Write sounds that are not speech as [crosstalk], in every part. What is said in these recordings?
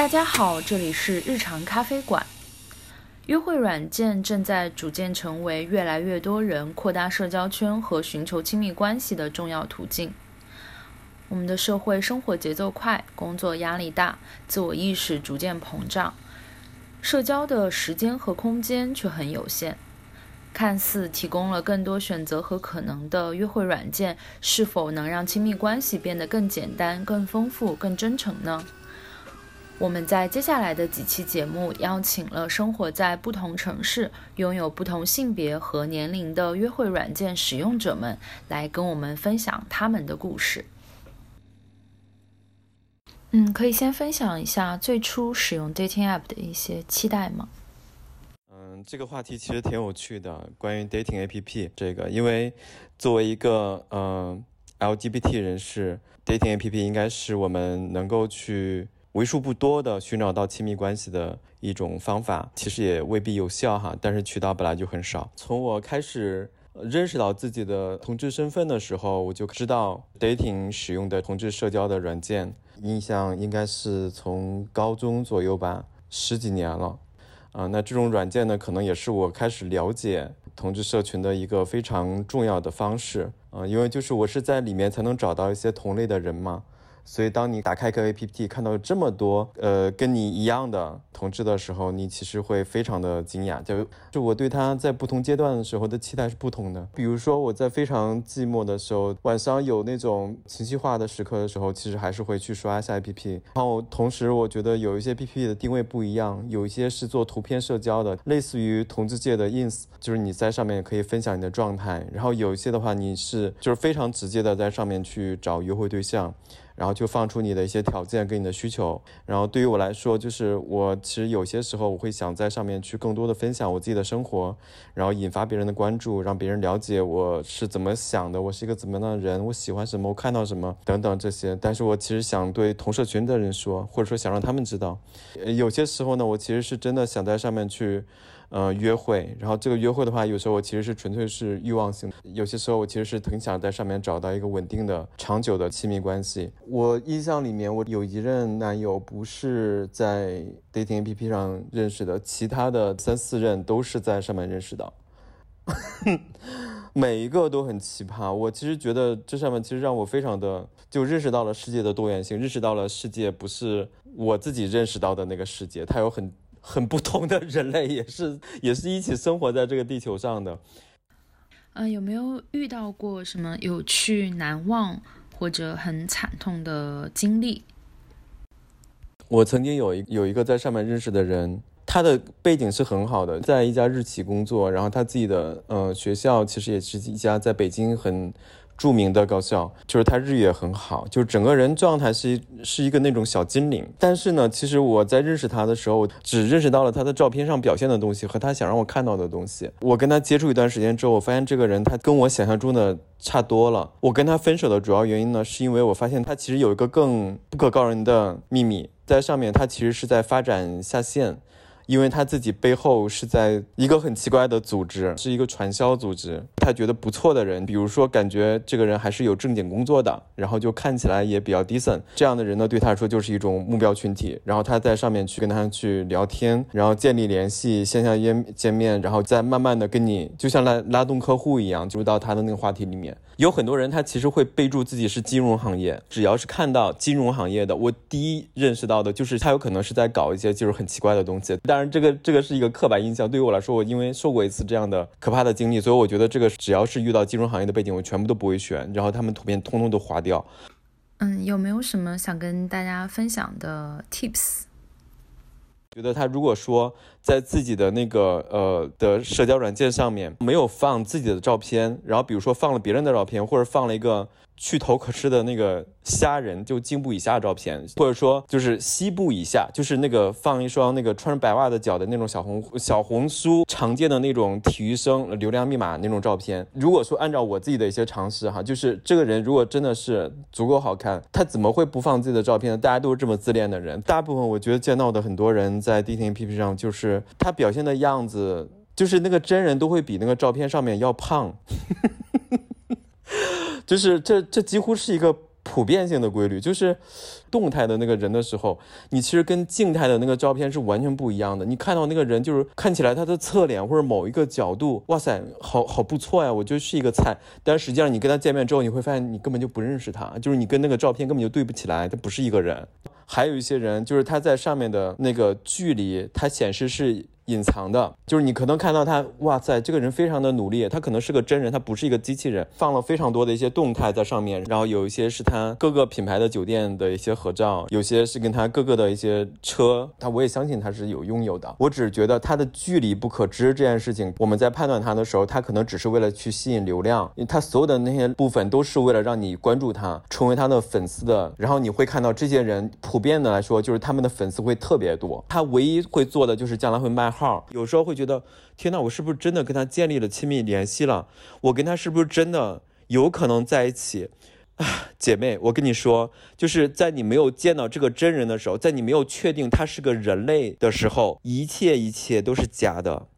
大家好，这里是日常咖啡馆。约会软件正在逐渐成为越来越多人扩大社交圈和寻求亲密关系的重要途径。我们的社会生活节奏快，工作压力大，自我意识逐渐膨胀，社交的时间和空间却很有限。看似提供了更多选择和可能的约会软件，是否能让亲密关系变得更简单、更丰富、更真诚呢？我们在接下来的几期节目邀请了生活在不同城市、拥有不同性别和年龄的约会软件使用者们，来跟我们分享他们的故事。嗯，可以先分享一下最初使用 dating app 的一些期待吗？嗯，这个话题其实挺有趣的，关于 dating app 这个，因为作为一个嗯 LGBT 人士，dating app 应该是我们能够去。为数不多的寻找到亲密关系的一种方法，其实也未必有效哈。但是渠道本来就很少。从我开始认识到自己的同志身份的时候，我就知道 dating 使用的同志社交的软件，印象应该是从高中左右吧，十几年了。啊，那这种软件呢，可能也是我开始了解同志社群的一个非常重要的方式。啊，因为就是我是在里面才能找到一些同类的人嘛。所以，当你打开一个 APP，看到这么多呃跟你一样的同志的时候，你其实会非常的惊讶。就就我对他在不同阶段的时候的期待是不同的。比如说，我在非常寂寞的时候，晚上有那种情绪化的时刻的时候，其实还是会去刷一下 APP。然后同时，我觉得有一些 APP 的定位不一样，有一些是做图片社交的，类似于同志界的 Ins，就是你在上面可以分享你的状态。然后有一些的话，你是就是非常直接的在上面去找约会对象。然后就放出你的一些条件跟你的需求，然后对于我来说，就是我其实有些时候我会想在上面去更多的分享我自己的生活，然后引发别人的关注，让别人了解我是怎么想的，我是一个怎么样的人，我喜欢什么，我看到什么等等这些。但是我其实想对同社群的人说，或者说想让他们知道，有些时候呢，我其实是真的想在上面去。呃，约会，然后这个约会的话，有时候我其实是纯粹是欲望性，有些时候我其实是挺想在上面找到一个稳定的、长久的亲密关系。我印象里面，我有一任男友不是在 dating APP 上认识的，其他的三四任都是在上面认识的，[laughs] 每一个都很奇葩。我其实觉得这上面其实让我非常的就认识到了世界的多元性，认识到了世界不是我自己认识到的那个世界，它有很。很不同的人类也是也是一起生活在这个地球上的。嗯，有没有遇到过什么有趣、难忘或者很惨痛的经历？我曾经有一有一个在上面认识的人，他的背景是很好的，在一家日企工作，然后他自己的呃学校其实也是一家在北京很。著名的高校，就是他日语也很好，就是整个人状态是是一个那种小精灵。但是呢，其实我在认识他的时候，只认识到了他的照片上表现的东西和他想让我看到的东西。我跟他接触一段时间之后，我发现这个人他跟我想象中的差多了。我跟他分手的主要原因呢，是因为我发现他其实有一个更不可告人的秘密，在上面他其实是在发展下线。因为他自己背后是在一个很奇怪的组织，是一个传销组织。他觉得不错的人，比如说感觉这个人还是有正经工作的，然后就看起来也比较 decent，这样的人呢，对他来说就是一种目标群体。然后他在上面去跟他去聊天，然后建立联系，线下见见面，然后再慢慢的跟你，就像拉拉动客户一样，进入到他的那个话题里面。有很多人他其实会备注自己是金融行业，只要是看到金融行业的，我第一认识到的就是他有可能是在搞一些就是很奇怪的东西。但这个这个是一个刻板印象，对于我来说，我因为受过一次这样的可怕的经历，所以我觉得这个只要是遇到金融行业的背景，我全部都不会选，然后他们图片通通都划掉。嗯，有没有什么想跟大家分享的 tips？觉得他如果说在自己的那个呃的社交软件上面没有放自己的照片，然后比如说放了别人的照片，或者放了一个。去头可吃的那个虾仁，就颈部以下的照片，或者说就是膝部以下，就是那个放一双那个穿着白袜的脚的那种小红小红书常见的那种体育生流量密码那种照片。如果说按照我自己的一些常识哈，就是这个人如果真的是足够好看，他怎么会不放自己的照片呢？大家都是这么自恋的人，大部分我觉得见到的很多人在 D3APP 上，就是他表现的样子，就是那个真人都会比那个照片上面要胖。[laughs] 就是这这几乎是一个普遍性的规律，就是动态的那个人的时候，你其实跟静态的那个照片是完全不一样的。你看到那个人，就是看起来他的侧脸或者某一个角度，哇塞，好好不错呀，我觉得是一个菜。但实际上你跟他见面之后，你会发现你根本就不认识他，就是你跟那个照片根本就对不起来，他不是一个人。还有一些人，就是他在上面的那个距离，它显示是。隐藏的，就是你可能看到他，哇塞，这个人非常的努力，他可能是个真人，他不是一个机器人，放了非常多的一些动态在上面，然后有一些是他各个品牌的酒店的一些合照，有些是跟他各个的一些车，他我也相信他是有拥有的，我只是觉得他的距离不可知这件事情，我们在判断他的时候，他可能只是为了去吸引流量，因为他所有的那些部分都是为了让你关注他，成为他的粉丝的，然后你会看到这些人普遍的来说，就是他们的粉丝会特别多，他唯一会做的就是将来会卖号，有时候会。觉得天呐，我是不是真的跟他建立了亲密联系了？我跟他是不是真的有可能在一起？啊，姐妹，我跟你说，就是在你没有见到这个真人的时候，在你没有确定他是个人类的时候，一切一切都是假的。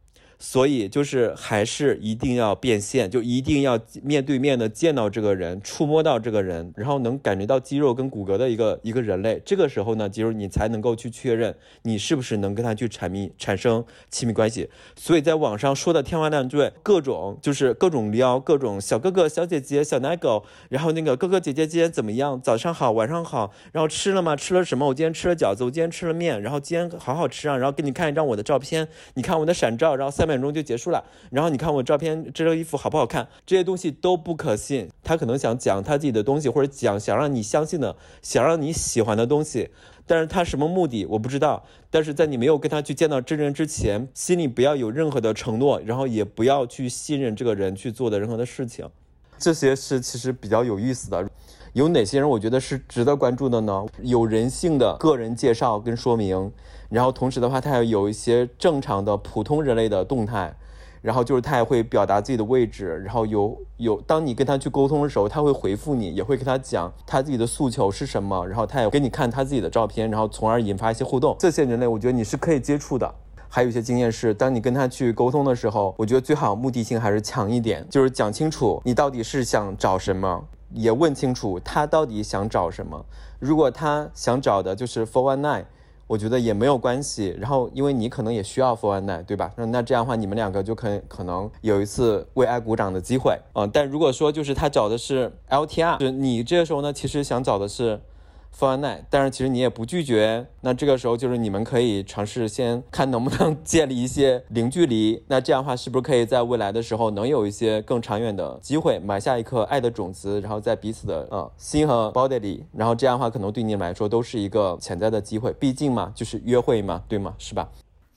所以就是还是一定要变现，就一定要面对面的见到这个人，触摸到这个人，然后能感觉到肌肉跟骨骼的一个一个人类。这个时候呢，就是你才能够去确认你是不是能跟他去产密产生亲密关系。所以在网上说的天花乱坠，各种就是各种撩，各种小哥哥、小姐姐、小奶狗，然后那个哥哥姐姐今天怎么样？早上好，晚上好，然后吃了吗？吃了什么？我今天吃了饺子，我今天吃了面，然后今天好好吃啊，然后给你看一张我的照片，你看我的闪照，然后下面秒钟就结束了。然后你看我照片，这身衣服好不好看？这些东西都不可信。他可能想讲他自己的东西，或者讲想让你相信的，想让你喜欢的东西。但是他什么目的我不知道。但是在你没有跟他去见到真人之前，心里不要有任何的承诺，然后也不要去信任这个人去做的任何的事情。这些是其实比较有意思的。有哪些人我觉得是值得关注的呢？有人性的个人介绍跟说明，然后同时的话，他要有一些正常的普通人类的动态。然后就是他也会表达自己的位置，然后有有，当你跟他去沟通的时候，他会回复你，也会跟他讲他自己的诉求是什么，然后他也给你看他自己的照片，然后从而引发一些互动。这些人类，我觉得你是可以接触的。还有一些经验是，当你跟他去沟通的时候，我觉得最好目的性还是强一点，就是讲清楚你到底是想找什么，也问清楚他到底想找什么。如果他想找的就是 for one night。我觉得也没有关系，然后因为你可能也需要 for one night，对吧？那那这样的话，你们两个就可可能有一次为爱鼓掌的机会啊。但如果说就是他找的是 LTR，就是你这个时候呢，其实想找的是。For one night，但是其实你也不拒绝，那这个时候就是你们可以尝试先看能不能 [laughs] 建立一些零距离，那这样的话是不是可以在未来的时候能有一些更长远的机会，埋下一颗爱的种子，然后在彼此的呃心和 body 里，然后这样的话可能对你来说都是一个潜在的机会，毕竟嘛就是约会嘛，对吗？是吧？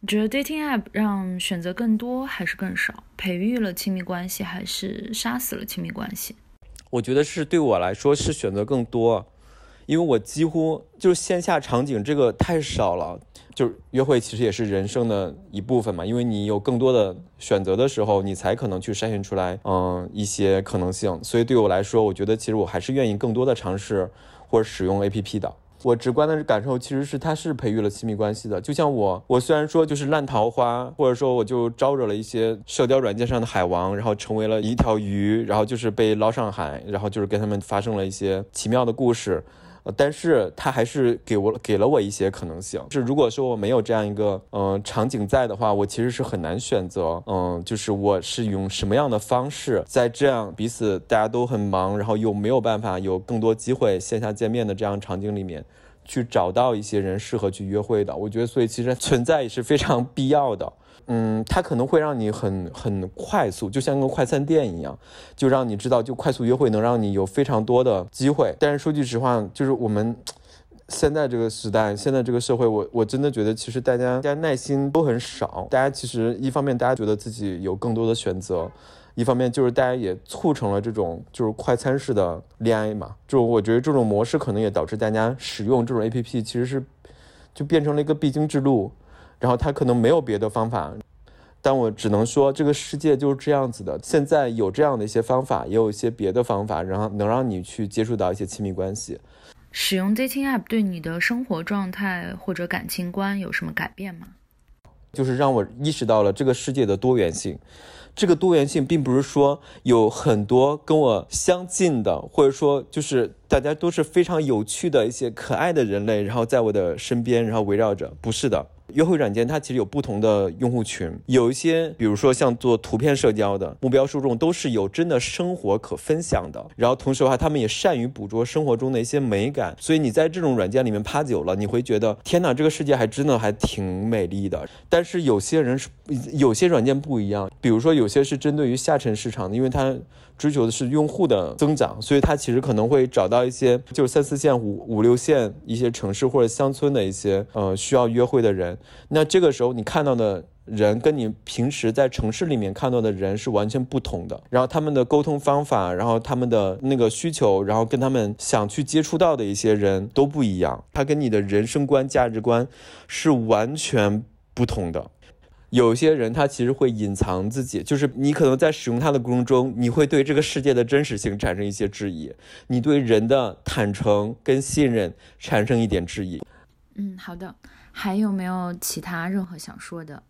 你觉得 dating app 让选择更多还是更少？培育了亲密关系还是杀死了亲密关系？我觉得是对我来说是选择更多。因为我几乎就是线下场景这个太少了，就是约会其实也是人生的一部分嘛。因为你有更多的选择的时候，你才可能去筛选出来，嗯，一些可能性。所以对我来说，我觉得其实我还是愿意更多的尝试或者使用 APP 的。我直观的感受其实是它是培育了亲密关系的。就像我，我虽然说就是烂桃花，或者说我就招惹了一些社交软件上的海王，然后成为了一条鱼，然后就是被捞上海，然后就是跟他们发生了一些奇妙的故事。呃但是他还是给我给了我一些可能性。是如果说我没有这样一个嗯场景在的话，我其实是很难选择嗯，就是我是用什么样的方式，在这样彼此大家都很忙，然后又没有办法有更多机会线下见面的这样场景里面，去找到一些人适合去约会的。我觉得，所以其实存在也是非常必要的。嗯，它可能会让你很很快速，就像个快餐店一样，就让你知道，就快速约会能让你有非常多的机会。但是说句实话，就是我们 [tsk] 现在这个时代，现在这个社会，我我真的觉得，其实大家大家耐心都很少。大家其实一方面大家觉得自己有更多的选择，一方面就是大家也促成了这种就是快餐式的恋爱嘛。就我觉得这种模式可能也导致大家使用这种 APP 其实是就变成了一个必经之路。然后他可能没有别的方法，但我只能说这个世界就是这样子的。现在有这样的一些方法，也有一些别的方法，然后能让你去接触到一些亲密关系。使用 dating app 对你的生活状态或者感情观有什么改变吗？就是让我意识到了这个世界的多元性。这个多元性并不是说有很多跟我相近的，或者说就是大家都是非常有趣的一些可爱的人类，然后在我的身边，然后围绕着，不是的。约会软件它其实有不同的用户群，有一些，比如说像做图片社交的目标受众，都是有真的生活可分享的。然后同时的话，他们也善于捕捉生活中的一些美感。所以你在这种软件里面趴久了，你会觉得天哪，这个世界还真的还挺美丽的。但是有些人是，有些软件不一样，比如说有些是针对于下沉市场的，因为它。追求的是用户的增长，所以他其实可能会找到一些就是三四线、五五六线一些城市或者乡村的一些呃需要约会的人。那这个时候你看到的人跟你平时在城市里面看到的人是完全不同的，然后他们的沟通方法，然后他们的那个需求，然后跟他们想去接触到的一些人都不一样，他跟你的人生观、价值观是完全不同的。有些人他其实会隐藏自己，就是你可能在使用它的过程中，你会对这个世界的真实性产生一些质疑，你对人的坦诚跟信任产生一点质疑。嗯，好的，还有没有其他任何想说的？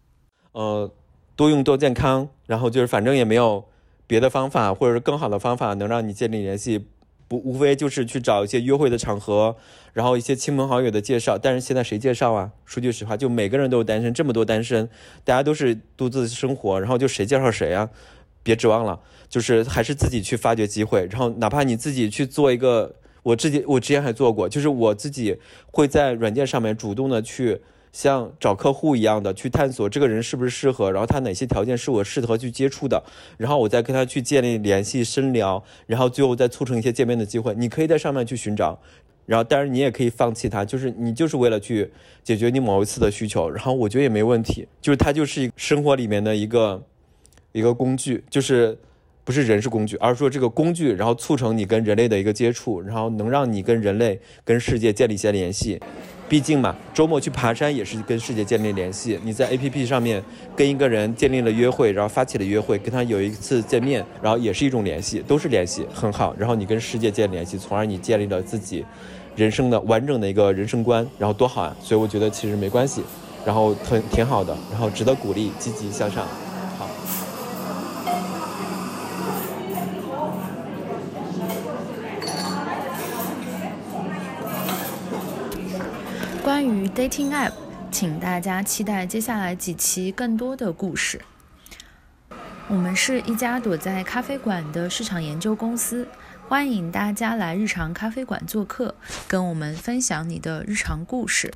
呃，多用多健康，然后就是反正也没有别的方法，或者是更好的方法能让你建立联系。不，无非就是去找一些约会的场合，然后一些亲朋好友的介绍。但是现在谁介绍啊？说句实话，就每个人都是单身，这么多单身，大家都是独自生活，然后就谁介绍谁啊？别指望了，就是还是自己去发掘机会。然后哪怕你自己去做一个，我自己我之前还做过，就是我自己会在软件上面主动的去。像找客户一样的去探索这个人是不是适合，然后他哪些条件是我适合去接触的，然后我再跟他去建立联系、深聊，然后最后再促成一些见面的机会。你可以在上面去寻找，然后当然你也可以放弃他，就是你就是为了去解决你某一次的需求，然后我觉得也没问题，就是他就是生活里面的一个一个工具，就是不是人是工具，而是说这个工具，然后促成你跟人类的一个接触，然后能让你跟人类、跟世界建立一些联系。毕竟嘛，周末去爬山也是跟世界建立联系。你在 APP 上面跟一个人建立了约会，然后发起了约会，跟他有一次见面，然后也是一种联系，都是联系，很好。然后你跟世界建立联系，从而你建立了自己人生的完整的一个人生观，然后多好啊！所以我觉得其实没关系，然后挺挺好的，然后值得鼓励，积极向上。关于 dating app，请大家期待接下来几期更多的故事。我们是一家躲在咖啡馆的市场研究公司，欢迎大家来日常咖啡馆做客，跟我们分享你的日常故事。